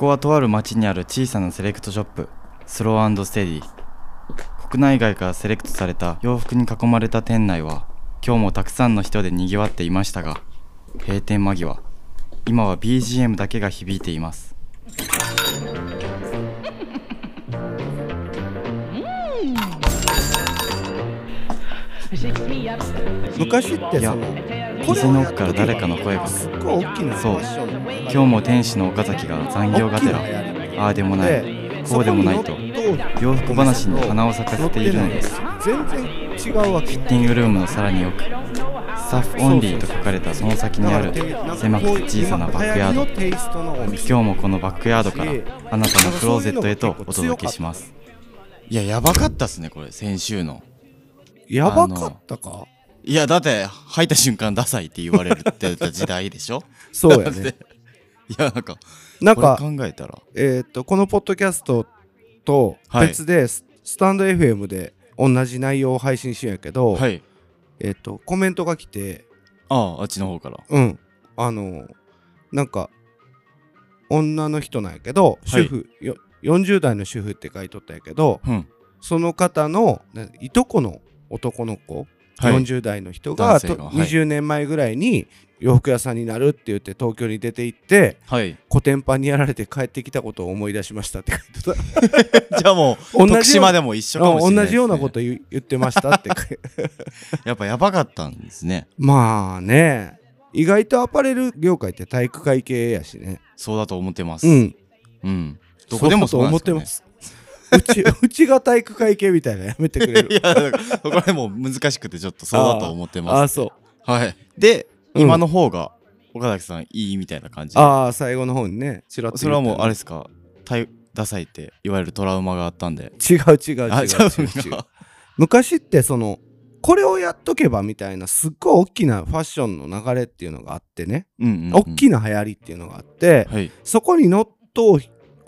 こはとある町にある小さなセレクトショップスローステディ。国内外からセレクトされた洋服に囲まれた店内は今日もたくさんの人でにぎわっていましたが閉店間際今は BGM だけが響いています。昔っていやその店の奥から誰かの声が。すっごい大きなフそう。今日も天使の岡崎が残業がてらああでもない。こうでもないと洋服話に花を咲かせているのです。全然違うわけ。フィッティングルームのさらに奥スタッフオンリーと書かれたその先にある狭くて小さなバックヤード。ド今日もこのバックヤードからあなたのクローゼットへとお届けします。いややばかったっすねこれ先週のやばかったか？いやだって履いた瞬間ダサいって言われるってた時代でしょ？そうやね。いやなんかなんか考えたら。えーっとこのポッドキャストとはい。別でススタンド FM で同じ内容を配信しようんやけどはい。えーっとコメントが来てあああっちの方から。うん。あのなんか女の人なんやけどはい。主婦よ40代の主婦って書いとったんやけどうん。その方のないとこの男の子、はい。40代の人がはい。20年前ぐらいに洋服屋さんになるって言って東京に出て行ってはい。コテンパンにやられて帰ってきたことを思い出しましたって書いてた。じゃあもう同じ島でも一緒かもしれないね、同じようなこと言言ってましたって やっぱやばかったんですね。まあね。意外とアパレル業界って体育会系やしね。そうだと思ってます。うん。うん。どこでもそうなんですか、ね、思ってますうちうちが体育会系みたいなのやめてくれいるやだからこれもう難しくてちょっとそうだと思ってああますそう。はい。で、うん。今の方が岡崎さんいいみたいな感じああ最後の方にねチラッとそれはもうあれれですか？たいダサいっていわゆるトラウマがあったんで。違う違う違うあ違う違う。違う。か昔ってそのこれをやっとけばみたいなすっごい大きなファッションの流れっていうのがあってね、うんうん、うん、大きな流行りっていうのがあって、はい。そこに乗っとう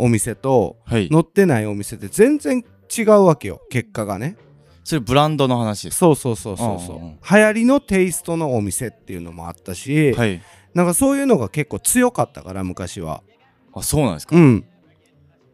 お店とはい。乗ってないお店って全然違うわけよ結果がね。それブランドの話ですそうそうそうそうそう。うんうん。流行りのテイストのお店っていうのもあったし、はい。なんかそういうのが結構強かったから昔は。あそうなんですか、うん。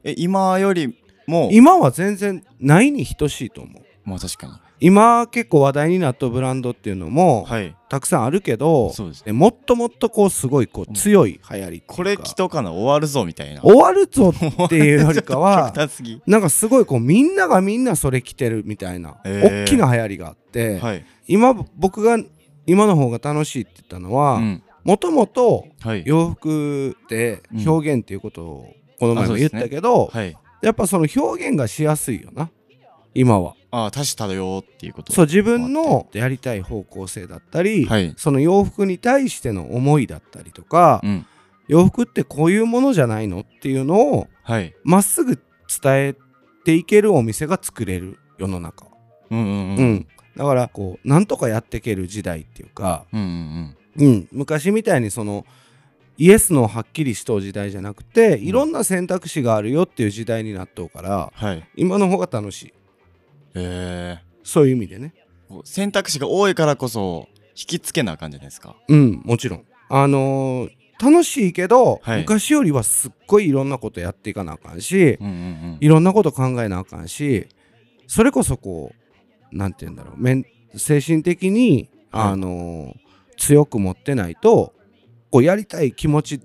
え今よりも？今は全然ないに等しいと思う。まあ確かに今結構話題になったブランドっていうのも、はい。たくさんあるけどそうです。でもっともっとこうすごいこう強い流行りっていうか。これ着とかな終わるぞみたいな。終わるぞっていうよりかは なんかすごいこうみんながみんなそれ着てるみたいな、へー。大きな流行りがあって、はい。今僕が今の方が楽しいって言ったのはうん。もともとはい。洋服で表現っていうことをこの前も言ったけど、はい。やっぱその表現がしやすいよな今は。ああ多種多様っていうこと。そう自分のやりたい方向性だったり、はい。その洋服に対しての思いだったりとか、うん。洋服ってこういうものじゃないのっていうのをはい。まっすぐ伝えていけるお店が作れる世の中。うんうんう、うん。んだからこうなんとかやっていける時代っていうか、うんうんうん、昔みたいにそのイエスのはっきりしとう時代じゃなくていろんな選択肢があるよっていう時代になっとうからはい。今の方が楽しいえそういう意味でね。ー、選択肢が多いからこそ引きつけなあかんじゃないですか？うんもちろん。あのー楽しいけど、はい。昔よりはすっごいいろんなことやっていかなあかんし、うんうんうん。いろんなこと考えなあかんしそれこそこうなんて言うんだろう。精神的に、はい。あのー強く持ってないとこうやりたい気持ち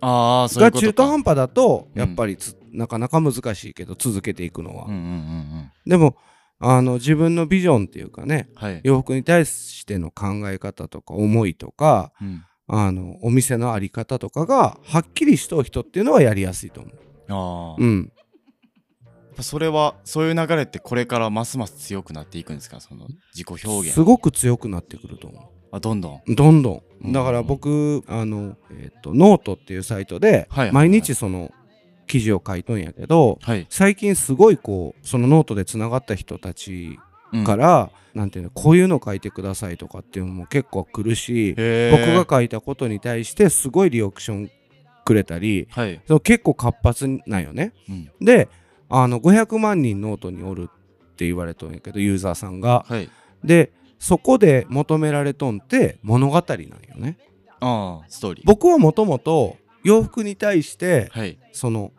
が中途半端だとうん。やっぱりつ、なかなか難しいけど続けていくのは、うんうんうんうん。でもあの自分のビジョンっていうかねはい、洋服に対しての考え方とか思いとかうん、あのお店の在り方とかがはっきりしとう人っていうのはやりやすいと思う。ああ、やっうん、ぱそれはそういう流れってこれからますます強くなっていくんですか？その自己表現。すごく強くなってくると思あどんどん。う。どんどうん。ん。だから僕あの、えっとノートっていうサイトで毎日その記事を書いとんやけどはい。最近すごいこうそのノートでつながった人たちうん。から、なんていうのこういうの書いてくださいとかっていうのも結構来るし、僕が書いたことに対してすごいリアクションくれたりはい、その結構活発なんよね。うん、であの500万人ノートにおるって言われとんやけどユーザーさんが。はい。でそこで求められとんって物語なんよね。ああストーリー。僕はもともと洋服に対してはい。その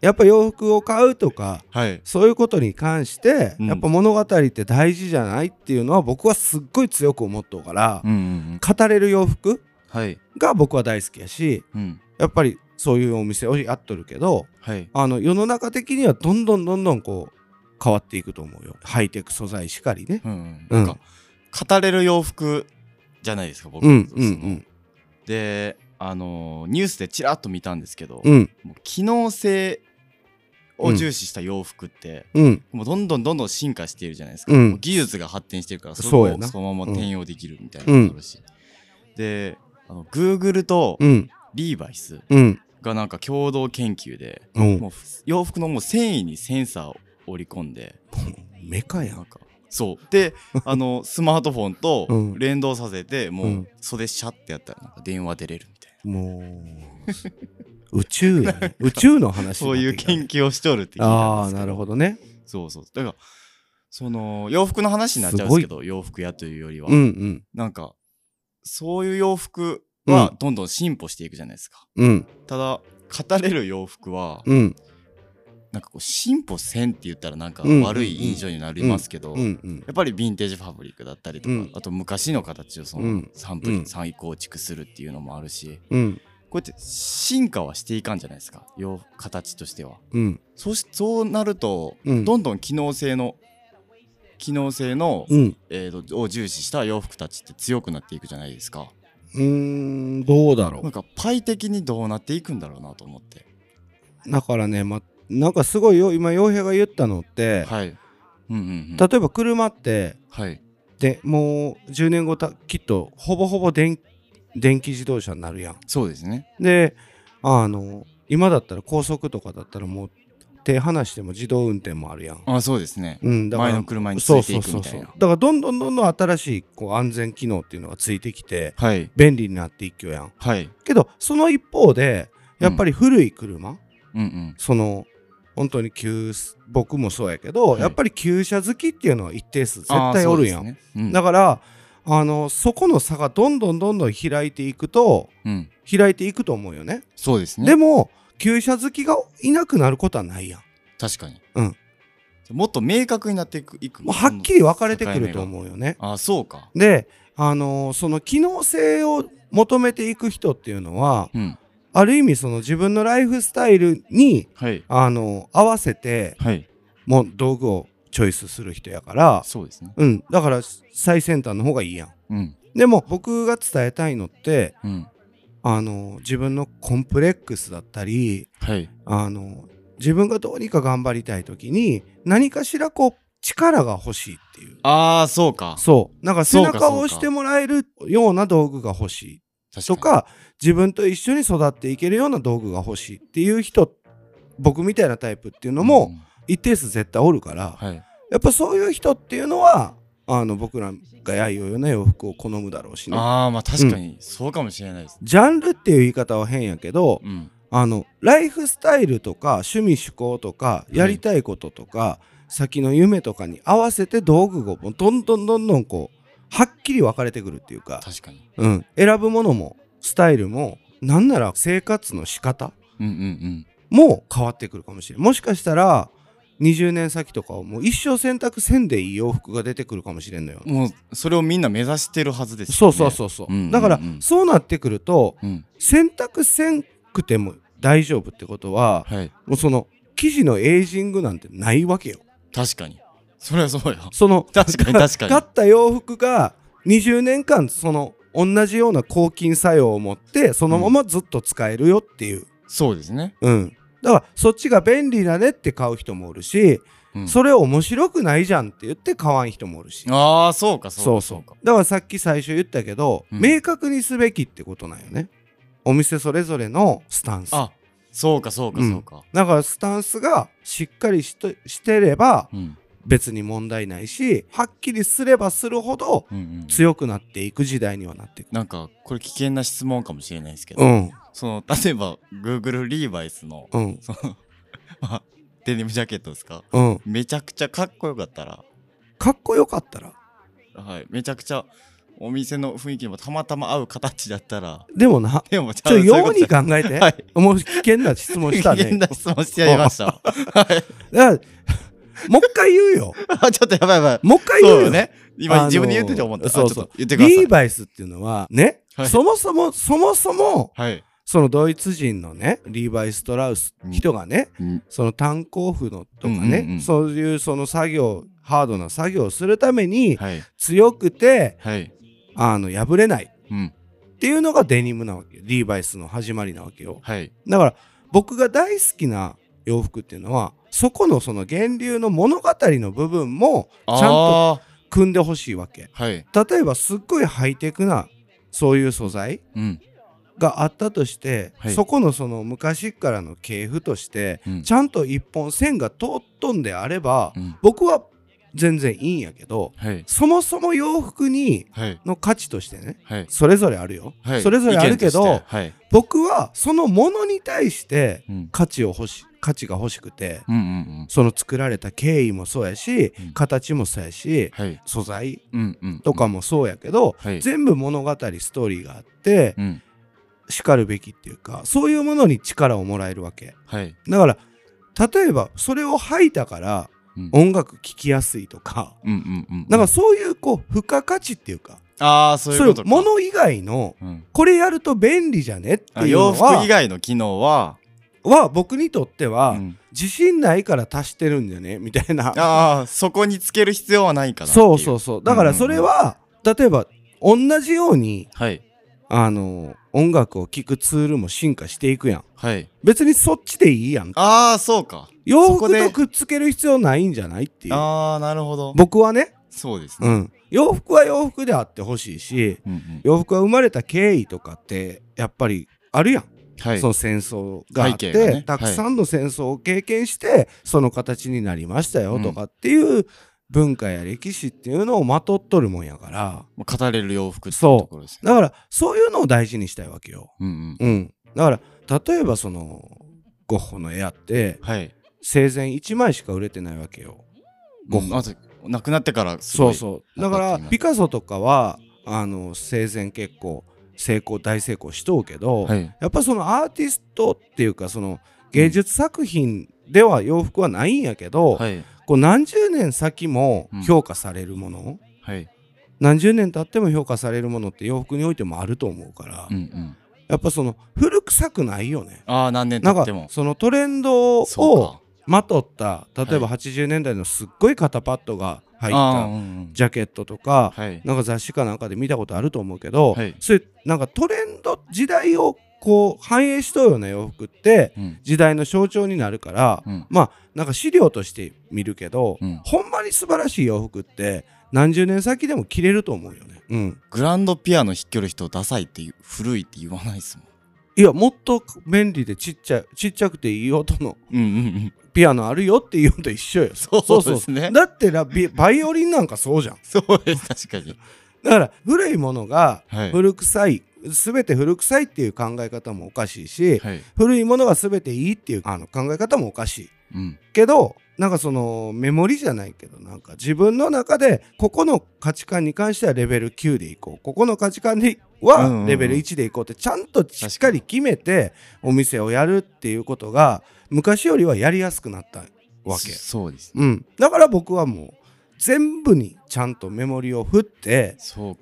やっぱ洋服を買うとかはい。そういうことに関して、うん。やっぱ物語って大事じゃないっていうのは僕はすっごい強く思っとうから、うんうん語れる洋服はい。が僕は大好きやしうん。やっぱりそういうお店をやっとるけどはい。あの世の中的にはどんどんどんどんこう変わっていくと思うよ。ハイテク素材しかりね。うんうん。うん。なんか語れる洋服じゃないですか僕。うんうそのんであのーニュースでちらっと見たんですけど、うんうん。もう機能性を重視した洋服って、うん。もうどんどんどんどん進化しているじゃないですか、うん。技術が発展してるからそれをそのまま転用できるみたいなのもあるし、であの Google とうん。リーバイスうん。がなんか共同研究で、う。んもう洋服のもう繊維にセンサーを織り込んでメカやん。なんかそう。であの スマートフォンとうん。連動させて、もううん。袖シャッてやったらなんか電話出れるみたいな。もう宇宙 宇宙の話そういう研究究をしとるってああなるほどね。そうそう。だからその洋服の話になっちゃうんですけど洋服屋というよりは、うんうん。なんかそういう洋服はどんどん進歩していくじゃないですか、うん。ただ語れる洋服はうん。なんかこう進歩せんって言ったらなんかうん悪い印象になりますけど、やっぱりヴィンテージファブリックだったりとか、うん。あと昔の形をそのうん。サンプル、うん再構築するっていうのもあるし。うんこうやって進化はしていかんじゃないですか。洋形としては。うん。そうしそうなると、うん。どんどん機能性の機能性の、うん。えーとを重視した洋服たちって強くなっていくじゃないですか。うーんどうだろなんかパイ的にどうなっていくんだろうなと思って。うだからねまなんかすごいよ今洋平が言ったのって、はい。うんうんうん。例えば車ってはい。でもう10年後たきっとほぼほぼ電電気自動車になるやん。そうですね。であの今だったら高速とかだったらもう手離しても自動運転もあるやん。あそうですね。うん、だから前の車についてそそうそういうくみたいなだからどんどんどんどん新しいこう安全機能っていうのがついてきてはい。便利になっていくやん。はい。けどその一方でやっぱり古い車、うん。うんその本当に旧僕もそうやけど、はい。やっぱり旧車好きっていうのは一定数絶対おるやん、ね。うん。だからあのそこの差がどんどんどんどん開いていくとうん。開いていくと思うよね。そうですね。でも旧車好きがいなくなることはないやん。確かに。うん。もっと明確になっていくいくもうはっきり分かれてくると思うよね。あそうか。であのその機能性を求めていく人っていうのはうん。ある意味その自分のライフスタイルにはい。あの合わせてはい。もう道具をチョイスする人やから。そうですね。うん。だから最先端の方がいいやん。うん。でも僕が伝えたいのってうん。あの自分のコンプレックスだったりはい。あの自分がどうにか頑張りたい時に何かしらこう力が欲しいっていう。ああそうか。そう。なんか背中を押してもらえるような道具が欲しい。確とか自分と一緒に育っていけるような道具が欲しいっていう人僕みたいなタイプっていうのにも一定数絶対おるから、はいやっぱそういう人っていうのはあの僕らがやいようような洋服を好むだろうしね。ああまあ確かにそうかもしれないですね。ジャンルっていう言い方は変やけどうん。あのライフスタイルとか趣味趣向とかやりたいこととか、先の夢とかに合わせて道具がどんどんどんどんこうはっきり分かれてくるっていうか、確かに。うん、選ぶものもスタイルもなんなら生活の仕方うんうんも変わってくるかもしれないもしかしたら20年先とかはもう一生選択せんでいい洋服が出てくるかもしれんのよ。うんもうそれをみんな目指してるはずですそうよね。そうそうそう、う。んうんうん。だからそうなってくるとうん選択せんくても大丈夫ってことははい。もうその生地のエイジングなんてないわけよ。確かに。それはそうやその確かに確かに。買った洋服が20年間その同じような抗菌作用を持ってそのままずっと使えるよっていう、そうですね。うん、だからそっちが便利だねって買う人もおるし、うん。それ面白くないじゃんって言って買わん人もおるし。ああそうかそうかそうそう。だからさっき最初言ったけど、うん。明確にすべきってことなんよね。お店それぞれのスタンス。あそうかそうかそうか。だからスタンスがしっかりしとしてればうん別に問題ないしはっきりすればするほどうんうん。強くなっていく時代にはなっていく。なんかこれ危険な質問かもしれないですけど、うん。その例えば Google リーバイスのうん。その まあデニムジャケットですか？うん。めちゃくちゃかっこよかったら。かっこよかったら。はい。めちゃくちゃお店の雰囲気にもたまたま合う形だったら。でもなでもちちょっとようにか考えて、はい。もう危険な質問した 危険ねな質問してやりました。はい。だからもう一回言うよ。あちょっとやばいやばい。もう一回言うよ。ね。今自分で言ってて思った。そうそう。言ってください。リーバイスっていうのはね、はい。そもそもそもそもはい。そのドイツ人のねリーバイ・ストラウスうん人がね、うん。その炭鉱夫のとかね、うんうんうん。そういうその作業ハードな作業をするためにはい。強くてはい。あの破れない。うん。っていうのがデニムなわけよ。リーバイスの始まりなわけよ。はい。だから僕が大好きな洋服っていうのはそこのその源流の物語の部分もちゃんとあ組んでほしいわけ。ーはい。例えばすっごいハイテクなそういう素材うん。があったとして、はい。そこのその昔からの系譜として、うん。ちゃんと一本線が通っとんであれば、うん。僕は全然いいんやけどはい。そもそも洋服にはい。の価値としてねはい。それぞれあるよ、はい。それぞれあるけど僕はそのものに対してうん。価値を欲し価値が欲しくてうんうんその作られた経緯もそうやし、うん。形もそうやしはい。素材うんうんとかもそうやけど、はい。全部物語ストーリーがあってうん。しかるべきっていうかそういうものに力をもらえるわけ。はい。だから例えばそれを吐いたからうん音楽聴きやすいとか、なんかそういうこう付加価値っていうかああそういうことか。もの以外のうん。これやると便利じゃねってあいうの洋服は以外の機能は？は僕にとっては、うん。自信ないから足してるんだよねみたいな。ああそこにつける必要はないかなっていそうそうそう。だからそれは、例えば同じようにはいあの音楽を聴くツールも進化していくやん。はい。別にそっちでいいやんああそうか。洋服とくっつける必要ないんじゃないっていう。ああなるほど。僕はね、そうですね。うん、洋服は洋服であってほしいしうんうん。洋服が生まれた経緯とかってやっぱりあるやん、はい。その戦争があって、ね。たくさんの戦争を経験して、その形になりましたよとかっていう文化や歴史っていうのをまとっとるもんやから。まあ語れる洋服ってところですね。だからそういうのを大事にしたいわけよ。うんうん。うん、だから例えばそのゴッホの絵あってはい。生前1枚しか売れてないわけよ。ゴッホ。うん亡くなってからそうそう。だからピカソとかはあの生前結構成功大成功しとうけど、はい。やっぱそのアーティストっていうかその芸術作品では洋服はないんやけど、はいこう何十年先もうん。評価されるもの、はい。何十年経っても評価されるものって洋服においてもあると思うから、うんうん。やっぱその古臭くないよね。ああ何年なんか経っても。そのトレンドをまとった例えばは80年代のすっごい肩パッドが入ったジャケットとか、はい。なんか雑誌かなんかで見たことあると思うけど、はい。そういうなんかトレンド時代をこう反映しとるような洋服ってうん。時代の象徴になるから、うん。まあなんか資料として見るけど、うん。ほんまに素晴らしい洋服って何十年先でも着れると思うよね。うん、グランドピアノ弾きよる人ダサいって古いって言わないですもん。いやもっと便利でちっちゃいちっちゃくていい音のうんうんうん。ピアノあるよっていうのと一緒よ。そうですね。だってラビバイオリンなんかそうじゃん。そうです確かに。だから古いものがはい。古臭い、全て古臭いっていう考え方もおかしいし、はい。古いものが全ていいっていうあの考え方もおかしい。うん。けどなんかそのメモリじゃないけどなんか自分の中でここの価値観に関してはレベル9でいこう。ここの価値観でうんうんうん。はレベル1でいこうってちゃんとしっかり決めてお店をやるっていうことが昔よりはやりやすくなったわけ。そうですうん、だから僕はもう全部にちゃんとメモリを振って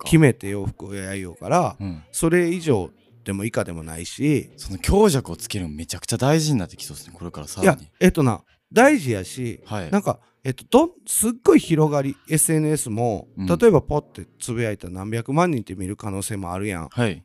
決めて洋服をやりようからうん。それ以上でも以下でもないし。その強弱をつけるのめちゃくちゃ大事になってきそうですねこれからさいやらにえっとな大事やしはい。なんかえっとどんすっごい広がり SNS もうん。例えばポッてつぶやいたら何百万人って見る可能性もあるやん。はい。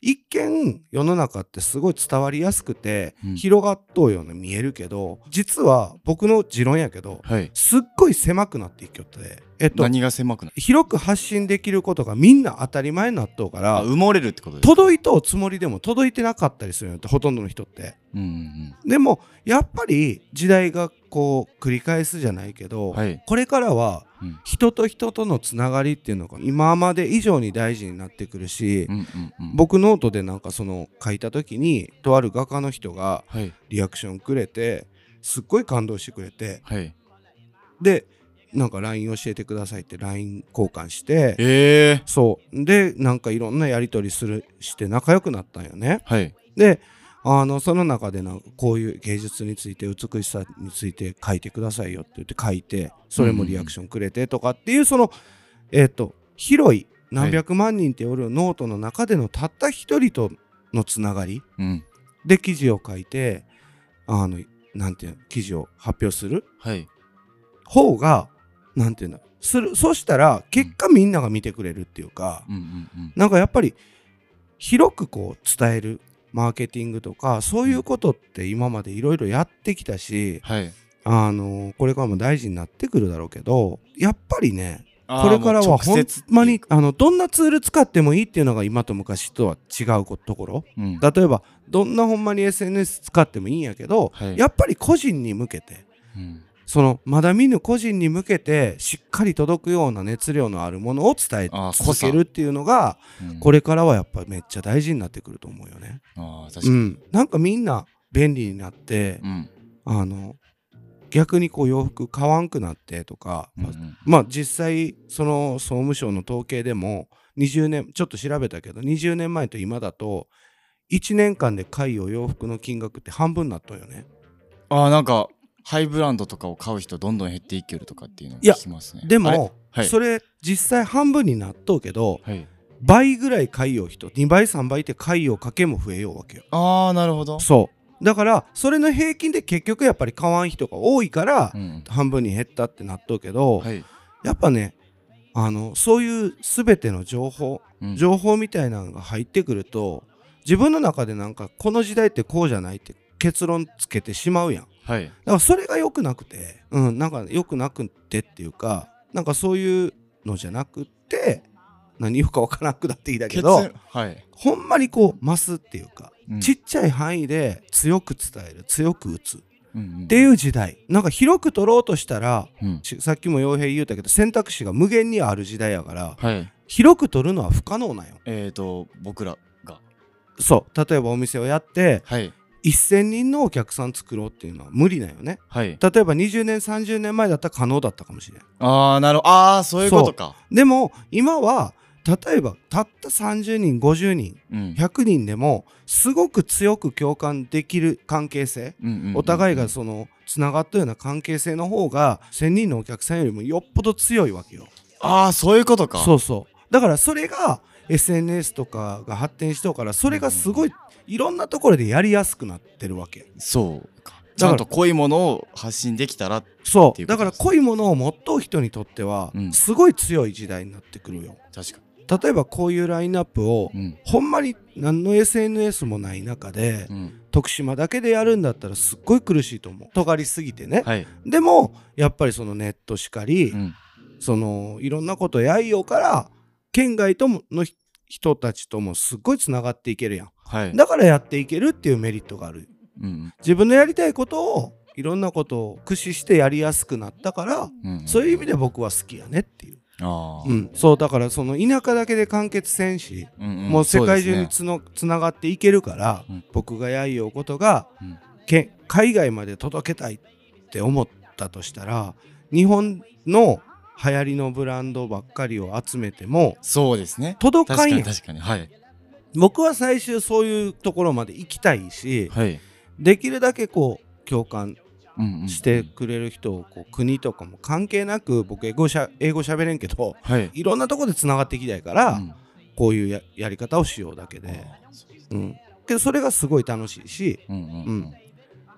一見世の中ってすごい伝わりやすくて、うん。広がっとうように見えるけど実は僕の持論やけどはい。すっごい狭くなっていきよって。えっと何が狭くなる？広く発信できることがみんな当たり前になっとうからあ埋もれるってこと届いとうつもりでも届いてなかったりするよってほとんどの人って。うんうん。でもやっぱり時代がこう繰り返すじゃないけど、はい。これからはうん。人と人とのつながりっていうのが今まで以上に大事になってくるし、うんうんうん。僕ノートでなんかその書いた時にとある画家の人がはい。リアクションくれてすっごい感動してくれてはい。でなんか LINE 教えてくださいって LINE 交換してええ。そう。でなんかいろんなやり取りするして仲良くなったんよね。はい。であのその中でなこういう芸術について美しさについて書いてくださいよって言って書いてそれもリアクションくれてとかっていうそのえっ、と広い何百万人っておるノートの中でのたった一人とのつながりうん。で記事を書いてあのなんていうの記事を発表するはい。方がなんていうんだするそしたら結果みんなが見てくれるっていうか、なんかやっぱり広くこう伝えるマーケティングとかそういうことって今までいろいろやってきたしはい。あのこれからも大事になってくるだろうけどやっぱりねこれからはほんまにあのどんなツール使ってもいいっていうのが今と昔とは違うこところ。うん。例えばどんなほんまに SNS 使ってもいいんやけど、はい。やっぱり個人に向けてうんそのまだ見ぬ個人に向けてしっかり届くような熱量のあるものを伝え続けるっていうのがうん。これからはやっぱめっちゃ大事になってくると思うよね。あー確かに。うん、なんかみんな便利になって、うん。あの逆にこう洋服買わんくなってとか、うんうん。まあ実際その総務省の統計でも20年ちょっと調べたけど20年前と今だと1年間で買いを洋服の金額って半分になったよね。あーなんかハイブランドとかを買う人どんどん減っていけるとかっていうのを聞きますね。でも、はい。それ実際半分になっとうけどはい倍ぐらい買いよう人2倍3倍って買いようかけも増えようわけよ。ああなるほど。そう。だからそれの平均で結局やっぱり買わん人が多いからうんうん。半分に減ったってなっとうけど、はい。やっぱねあのそういう全ての情報うん。情報みたいなのが入ってくると自分の中でなんかこの時代ってこうじゃないって結論つけてしまうやん。だはい。からそれが良くなくてうんなんか良くなくてっていうかなんかそういうのじゃなくって何言うか分からなくなっていいだけ結どはい。ほんまにこう増すっていうか、うん。ちっちゃい範囲で強く伝える強く打つっうんうん。ていう時代。なんか広く取ろうとしたらうん。しさっきも洋平言うたけど選択肢が無限にある時代やからはい。広く取るのは不可能なんよ。えーと僕らが。そう。例えばお店をやってはい1000人のお客さん作ろうっていうのは無理だよね。はい。例えば20年30年前だったら可能だったかもしれない。ああなるほど。ああそういうことか。でも今は例えばたった30人50人うん。100人でもすごく強く共感できる関係性お互いがそのつながったような関係性の方が1000人のお客さんよりもよっぽど強いわけよ。ああそういうことか。そうそう。だからそれが SNS とかが発展しとうからそれがすごいいろんなところでやりやすくなってるわけ。そうか。ちゃんと濃いものを発信できたらそう。だから濃いものを持っとう人にとってはうん。すごい強い時代になってくるよ。確か例えばこういうラインナップをにうん。ほんまに何の SNS もない中でうん。徳島だけでやるんだったらすっごい苦しいと思う。尖りすぎてね。はい。でもやっぱりそのネットしかりうん。そのいろんなことやいようから県外とものひ人たちともすっごいつながっていけるやん。はい。だからやっていけるっていうメリットがある。うん自分のやりたいことをいろんなことを駆使してやりやすくなったからうんうん。そういう意味で僕は好きやねっていう、ああ。うん、そうだからその田舎だけで完結せんし、うんうん。もう世界中につのつながっていけるから、うん。僕がやいようことが、うん。け海外まで届けたいって思ったとしたら日本の流行りのブランドばっかりを集めてもそうですね。届かんやん。確かに確かに。はい。僕は最終そういうところまで行きたいしはい。できるだけこう共感してくれる人をこう国とかも関係なく僕英語しゃ英語喋れんけどはい。いろんなとこでつながっていきたいから、うん。こういうややり方をしようだけで、うん、けどそれがすごい楽しいしうんうんううん。ん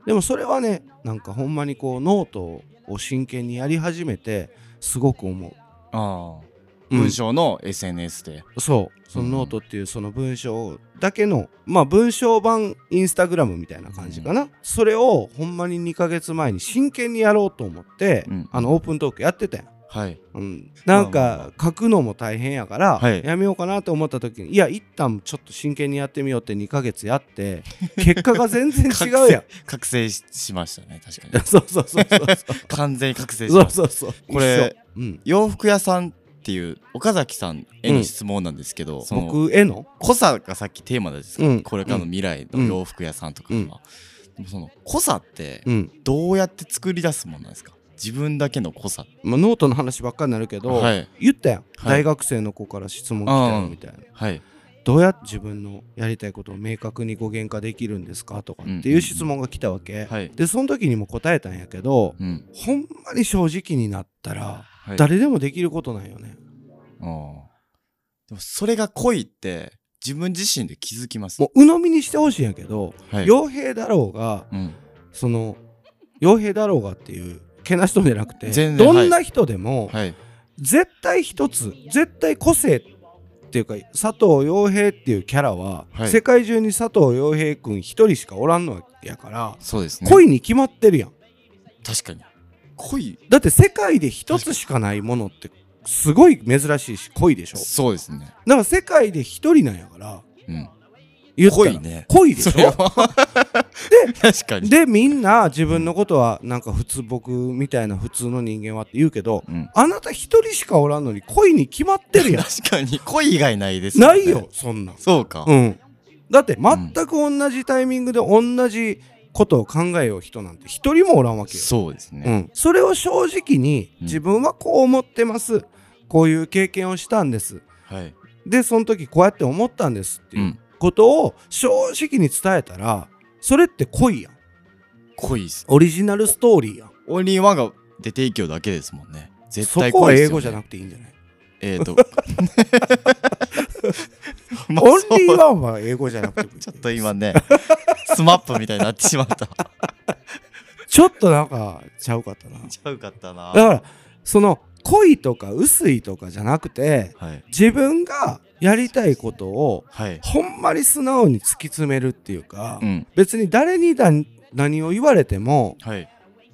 でもそれはねなんかほんまにこうノートを真剣にやり始めてすごく思う。ああ。うん。文章の SNS で。そう。そのノートっていうその文章だけのまあ文章版インスタグラムみたいな感じかな、それをほんまに2ヶ月前に真剣にやろうと思って、うん。あのオープントークやってたやんはい。うん、なんか書くのも大変やから、はい。やめようかなと思った時にいや一旦ちょっと真剣にやってみようって2ヶ月やって 結果が全然違うやん。覚醒ししましたね確かに。そうそうそうそう 完全に覚醒しそうました。そうそうこれ一緒。うん、洋服屋さんっていう岡崎さんへの質問なんですけど、その僕への？濃さがさっきテーマですか、うん。これからの未来の洋服屋さんとか。は、うん。その濃さってうん。どうやって作り出すもんなんですか？自分だけの濃さ。まあ、ノートの話ばっかりになるけど、はい。言ったやん、はい。大学生の子から質問来たようんみたいなはい。どうやって自分のやりたいことを明確に具現化できるんですかとかっていう質問が来たわけ、はい。でその時にも答えたんやけどうん。ほんまに正直になったらはい。誰でもできることなんよね、あー。でもそれが濃いって自分自身で気づきます？もう鵜呑みにしてほしいんやけどはい。傭兵だろうがうん。その傭兵だろうがっていうけな人じゃなくてどんな人でも、はい。絶対一つ絶対個性っていうか佐藤洋平っていうキャラは、はい。世界中に佐藤洋平君一人しかおらんのやから、そうですね。恋に決まってるやん。確かに。濃いだって世界で一つしかないものってすごい珍しいし恋でしょ？そうですね。だから世界で一人なんやからうん言ったら。濃いね。恋でしょ？それは。確かに。でみんな自分のことはなんか普通僕みたいな普通の人間はって言うけどうん。あなた一人しかおらんのに恋に決まってるやん。確かに。恋以外ないですね。ないよそんなん。そうか。うん。だって全く同じタイミングで同じことを考えよう人なんて一人もおらんわけよ、そうですね。うん、それを正直にうん。自分はこう思ってます。こういう経験をしたんです。はい。でその時こうやって思ったんですっていう。うんことを正直に伝えたらそれって恋やん。濃いっす。オリジナルストーリーやん。オンリーワンが出提供だけですもんね。絶そ対こは英語濃いっすよねじゃなくていいんじゃない？えっと。オンリーワンは英語じゃなくてもいい。ちょっと今ねスマップみたいになってしまった。ちょっとなんかちゃうかったな。ちゃうかったな。だからその恋とか薄いとかじゃなくてはい。自分がやりたいことをはい。ほんまに素直に突き詰めるっていうか、うん。別に誰にだ何を言われてもはい。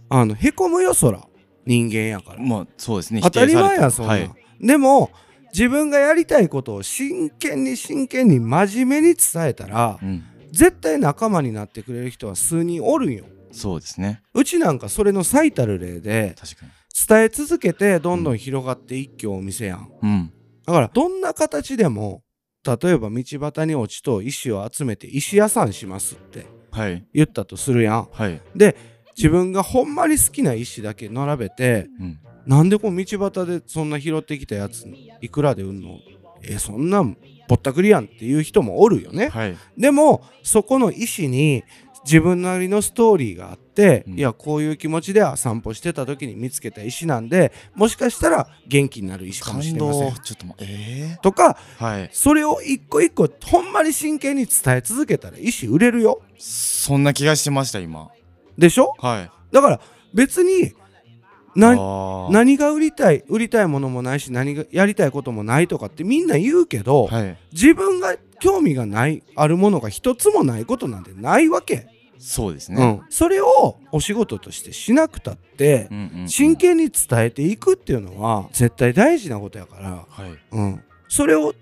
あのへこむよそら人間やから。まあそうですね。当たり前やそんな。ん、はい。でも自分がやりたいことを真剣に真剣に真面目に伝えたらうん。絶対仲間になってくれる人は数人おるんよ。そうですね。うちなんかそれの最たる例で確かに伝え続けてどんどん広がって一挙お店やん。うん。だからどんな形でも例えば道端に落ちと石を集めて石屋さんしますってはい。言ったとするやん。はい。で自分がほんまに好きな石だけ並べてうん。なんでこう道端でそんな拾ってきたやついくらで売んの？えそんなんぼったくりやんっていう人もおるよね。はい。でもそこの石に自分なりのストーリーがあって、うん。いやこういう気持ちでは散歩してた時に見つけた石なんでもしかしたら元気になる石かもし感れません。動。ちょっともえとかえはい。それを一個一個ほんまに真剣に伝え続けたら石売れるよ。そんな気がしました今。でしょ？はい。だから別に何が売りたい売りたいものもないし何がやりたいこともないとかってみんな言うけど、はい。自分が興味がないあるものが一つもないことなんてないわけ、そうですね。うん、それをお仕事としてしなくたってうんうんうん。真剣に伝えていくっていうのは絶対大事なことやから、はい。うん、それを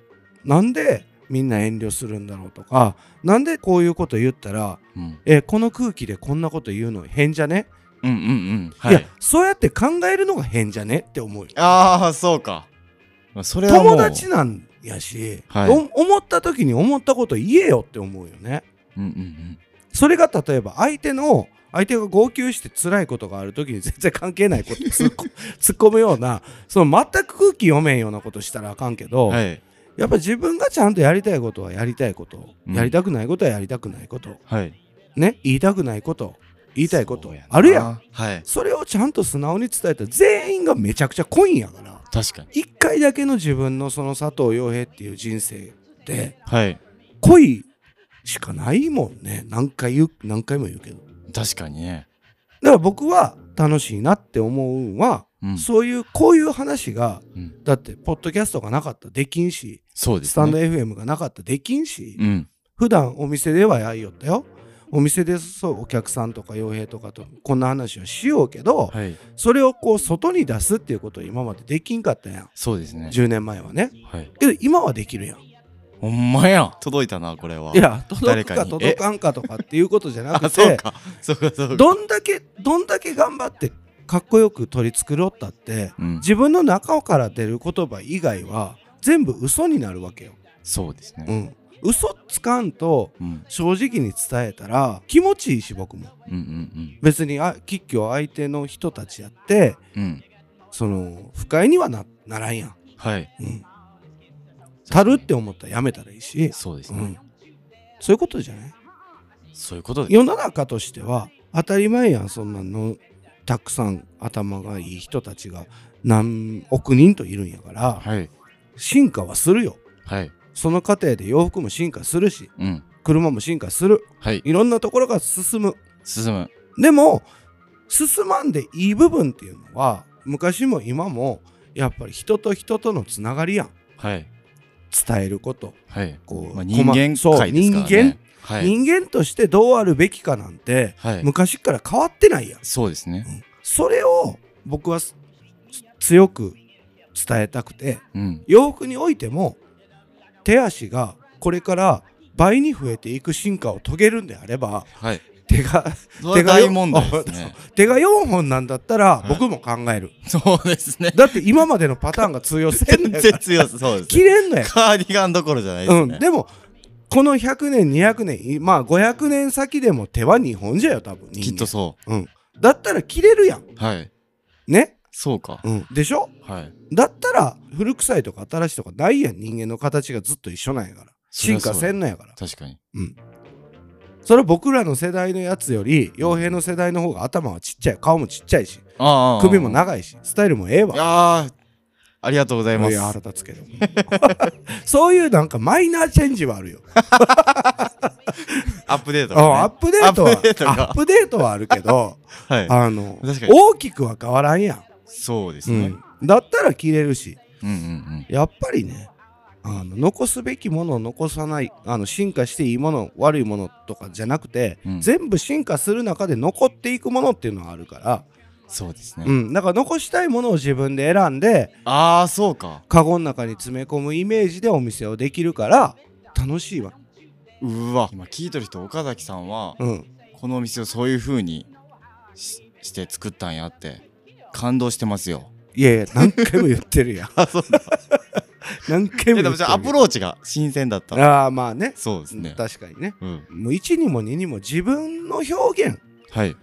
なんでみんな遠慮するんだろうとかなんでこういうこと言ったらうん。えこの空気でこんなこと言うの変じゃね、うんうんうん。はい。い、やそうやって考えるのが変じゃねって思うよ。ああそうか。まあそれはもう。友達なんやし、はい。お思った時に思ったこと言えよって思うよね。うんうんうんそれが例えば相手の相手が号泣して辛いことがある時に全然関係ないこと突っ込突っ込むようなその全く空気読めんようなことしたらあかんけど、はい。やっぱ自分がちゃんとやりたいことはやりたいこと、うん。やりたくないことはやりたくないことはい。ね言いたくないこと言いたいことあるやん。はい。それをちゃんと素直に伝えたら全員がめちゃくちゃ濃いんやから確かに。一回だけの自分のその佐藤洋平っていう人生ってはい。恋しかないもんね。何回言う何回も言うけど。確かにね。だから僕は楽しいなって思うんは、うん。そういうこういう話がうん。だってポッドキャストがなかったらできんし、そうですスタンドね FM がなかったらできんし、うん。普段お店ではやいよったよ。お店でそうお客さんとか傭兵とかとこんな話をしようけど、はい。それをこう外に出すっていうことを今までできんかったやん。そうですね。10年前はね。はい。けど今はできるやんほんまや届いたなこれは。いや届くか誰かに。届かんかとかっていうことじゃなくてあそうか。そうかそうか。どんだけどんだけ頑張ってかっこよく取り繕ったってうん。自分の中から出る言葉以外は全部嘘になるわけよ。そうですね。うん、嘘つかんとうん。正直に伝えたら気持ちいいし僕も。うんうん別にあ吉居相手の人たちやってうんうん。その不快にはなならんやん、はい。うん、たるって思ったらやめたらいいし、そうですね。うん、そういうことじゃない？そういうことで。世の中としては当たり前やんそんなのたくさん頭がいい人たちが何億人といるんやからはい。進化はするよ。はい。その過程で洋服も進化するしうん。車も進化する。はい。いろんなところが進む。進む。でも進まんでいい部分っていうのは昔も今もやっぱり人と人とのつながりやん。はい伝えること。はい。こうまあ人間そう界ですからね。人間はい。人間としてどうあるべきかなんてはい。昔から変わってないやん。そうですね。それを僕はす強く伝えたくてうん。洋服においても手足がこれから倍に増えていく進化を遂げるんであればはい手がそれは大問題ですね。手が4本なんだったらはい。僕も考える、そうですね。だって今までのパターンが通用せんの全然強そうそうです。切れんのや。カーディガンどころじゃないですね。うん、でもこの100年200年いまあ500年先でも手は2本じゃよ多分きっとそう。ん、だったら切れるやん。うはい。ね、そうか。うん、でしょ？はい。だったら古臭いとか新しいとかないやん。人間の形がずっと一緒なんやから。進化せんのやから。確かにそれは僕らの世代のやつより傭兵の世代の方が頭はちっちゃい。顔もちっちゃいしああ首も長いしスタイルもええいわやーありがとうございます。いや腹立つけど そういうなんかマイナーチェンジはあるよ。アップデートあアップデートはアップデートはあるけど はい。あの大きくは変わらんやん、そうですね。うん、だったら切れるし。うんうん。やっぱりねあの残すべきものを残さないあの進化していいもの悪いものとかじゃなくて、うん。全部進化する中で残っていくものっていうのがあるから、そうですね。うん、だから残したいものを自分で選んでああそうか。カゴの中に詰め込むイメージでお店をできるから楽しいわ、うわ。今聞いとる人岡崎さんはうん、このお店をそういう風にしして作ったんやって感動してますよ。いやいや何回も言ってるやん。あそうだ何回も言アプローチが新鮮だった。ああまあね。そうですね。確かにね。うん。もう1にも2にも自分の表現。はい。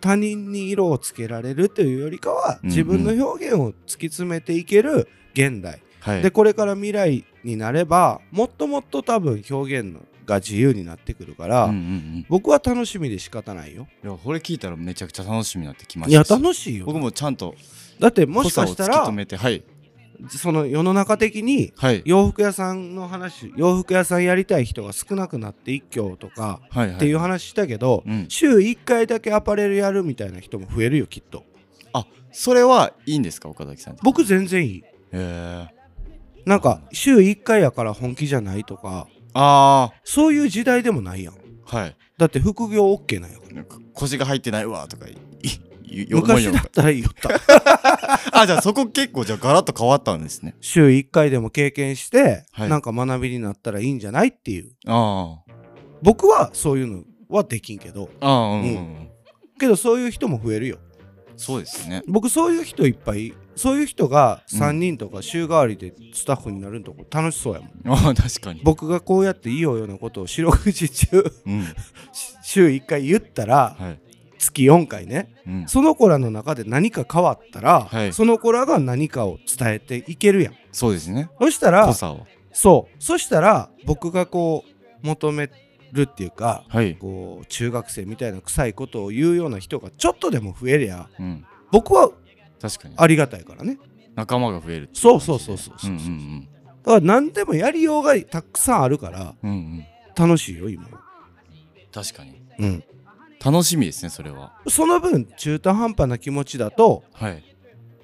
他人に色をつけられるというよりかは、自分の表現を突き詰めていける現代、はい。でこれから未来になればもっともっと多分表現のが自由になってくるから、うんうんうん。僕は楽しみで仕方ないよ。いやこれ聞いたらめちゃくちゃ楽しみになってきまいやしたし楽しいよ。僕もちゃんとだってもしかしたらめてはいその世の中的にはい。洋服屋さんの話洋服屋さんやりたい人が少なくなって一挙とかはいはい。っていう話したけど、うん。週1回だけアパレルやるみたいな人も増えるよきっと。あそれはいいんですか岡崎さん。僕全然いい。へえ。なんか週1回やから本気じゃないとかあそういう時代でもないやん。あはい。だって副業 OK なんやから。腰が入ってないわとか昔だったら言った。あじゃあそこ結構じゃあガラッと変わったんですね。週1回でも経験して、はい。なんか学びになったらいいんじゃないっていう。あ僕はそういうのはできんけど。あうんうん、けどそういう人も増えるよ。そうですね。僕そういう人いっぱいそういう人がうん。3人とか週替わりでスタッフになるとこ楽しそうやもん、ああ確かに。僕がこうやっていいようなことを四六時中うん。し週1回言ったらはい月4回ね。うん。その子らの中で何か変わったら、はい。その子らが何かを伝えていけるやん。そうですね。そしたらそう。そしたら僕がこう求めるっていうかはい。こう中学生みたいな臭いことを言うような人がちょっとでも増えりゃうん。僕は確かに。ありがたいからね。仲間が増えるそうそうそうそうそううんうんだから何でもやりようがたくさんあるからうんうんうん楽しいよ今確かにうん楽しみですねそれは。その分中途半端な気持ちだとはい。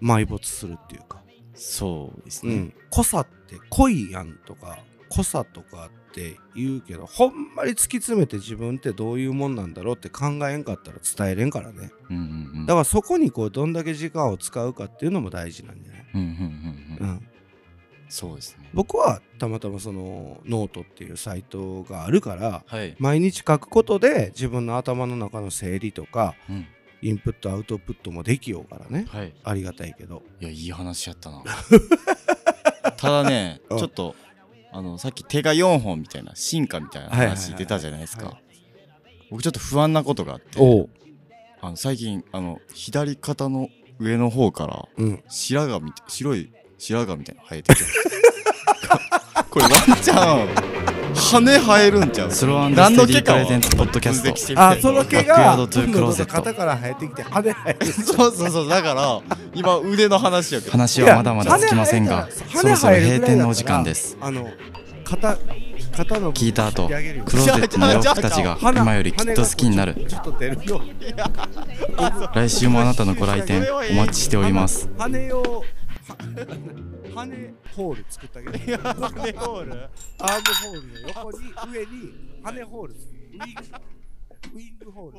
埋没するっていうか。そうですね、うん。濃さって濃いやんとか濃さとかって言うけどほんまに突き詰めて自分ってどういうもんなんだろうって考えんかったら伝えれんからね。うんうんうん。だからそこにこうどんだけ時間を使うかっていうのも大事なんじゃない、うんうんうんうん。うん、そうですね。僕はたまたまそのノートっていうサイトがあるからはい。毎日書くことで自分の頭の中の整理とかうん。インプットアウトプットもできようからね。はい。ありがたいけど。いやいい話やったな。ただねうん。ちょっとあのさっき手が4本みたいな進化みたいな話出たじゃないですか、は僕ちょっと不安なことがあってあの最近あの左肩の上の方からうん。白髪みたい白い白髪みたいなの生えてきて これワンチャン羽生えるんちゃう？スロー何の毛かステディプレゼンツポッドキャスト。あその毛バックヤーがドトゥークローゼット。肩から生えてきて羽生える。そうそうそう。だから今腕の話やけど。話はまだまだつきませんが羽そろそろ閉店のお時間です。あの肩肩の聞いた後クローゼットの洋服たちが羽今よりきっと好きになる。羽がちょっと出るよ来週もあなたのご来店お待ちしております。羽用は 羽ホール作ってあげる羽ホール？アームホールの横に上に羽ホールウィングウィングホール